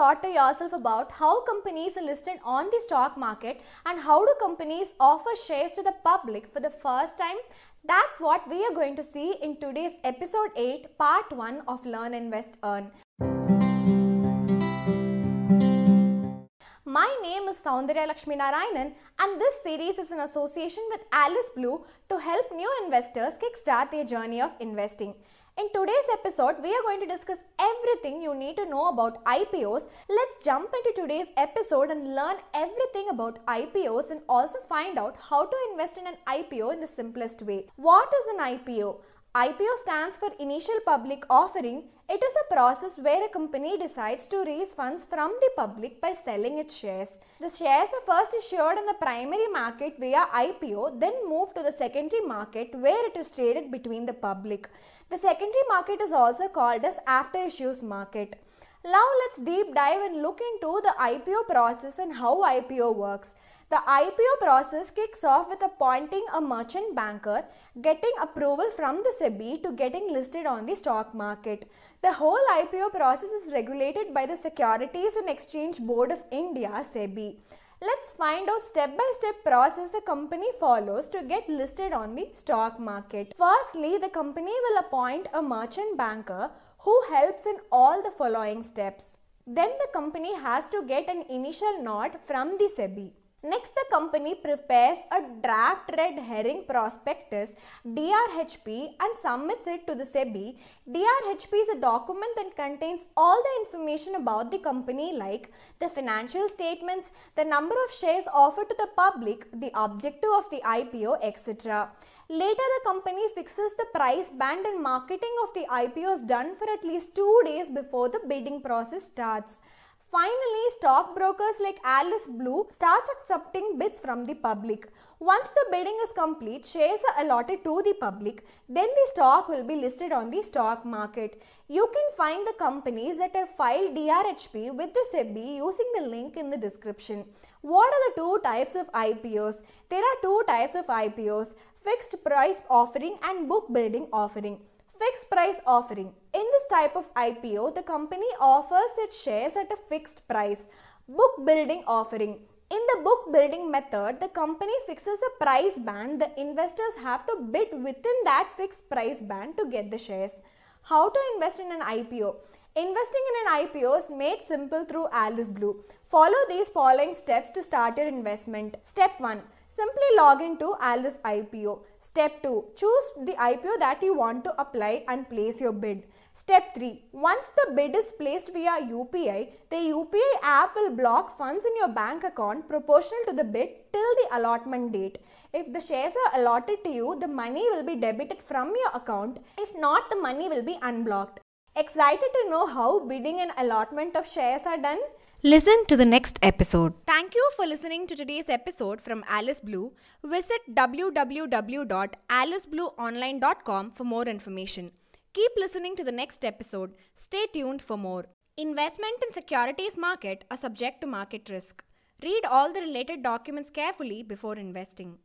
thought to yourself about how companies are listed on the stock market and how do companies offer shares to the public for the first time? That's what we are going to see in today's episode 8, part 1 of Learn, Invest, Earn. My name is Soundarya Lakshmi Narayanan and this series is in association with Alice Blue to help new investors kickstart their journey of investing. In today's episode, we are going to discuss everything you need to know about IPOs. Let's jump into today's episode and learn everything about IPOs and also find out how to invest in an IPO in the simplest way. What is an IPO? IPO stands for Initial Public Offering. It is a process where a company decides to raise funds from the public by selling its shares. The shares are first issued in the primary market via IPO, then move to the secondary market where it is traded between the public. The secondary market is also called as after issues market. Now let's deep dive and look into the IPO process and how IPO works. The IPO process kicks off with appointing a merchant banker, getting approval from the SEBI to getting listed on the stock market. The whole IPO process is regulated by the Securities and Exchange Board of India, SEBI. Let's find out step by step process a company follows to get listed on the stock market. Firstly, the company will appoint a merchant banker who helps in all the following steps. Then the company has to get an initial nod from the SEBI. Next, the company prepares a draft red herring prospectus DRHP and submits it to the SEBI. DRHP is a document that contains all the information about the company like the financial statements, the number of shares offered to the public, the objective of the IPO, etc. Later, the company fixes the price band and marketing of the IPO is done for at least two days before the bidding process starts. Finally, stockbrokers like Alice Blue starts accepting bids from the public. Once the bidding is complete, shares are allotted to the public. Then the stock will be listed on the stock market. You can find the companies that have filed DRHP with the SEBI using the link in the description. What are the two types of IPOs? There are two types of IPOs, fixed price offering and book building offering. Fixed price offering. This type of IPO, the company offers its shares at a fixed price. Book building offering. In the book building method, the company fixes a price band. The investors have to bid within that fixed price band to get the shares. How to invest in an IPO? Investing in an IPO is made simple through Alice Blue. Follow these following steps to start your investment. Step 1 Simply log into Alice IPO. Step 2. Choose the IPO that you want to apply and place your bid. Step 3. Once the bid is placed via UPI, the UPI app will block funds in your bank account proportional to the bid till the allotment date. If the shares are allotted to you, the money will be debited from your account. If not, the money will be unblocked. Excited to know how bidding and allotment of shares are done? Listen to the next episode. Thank you for listening to today's episode from Alice Blue. Visit www.aliceblueonline.com for more information. Keep listening to the next episode. Stay tuned for more. Investment in securities market are subject to market risk. Read all the related documents carefully before investing.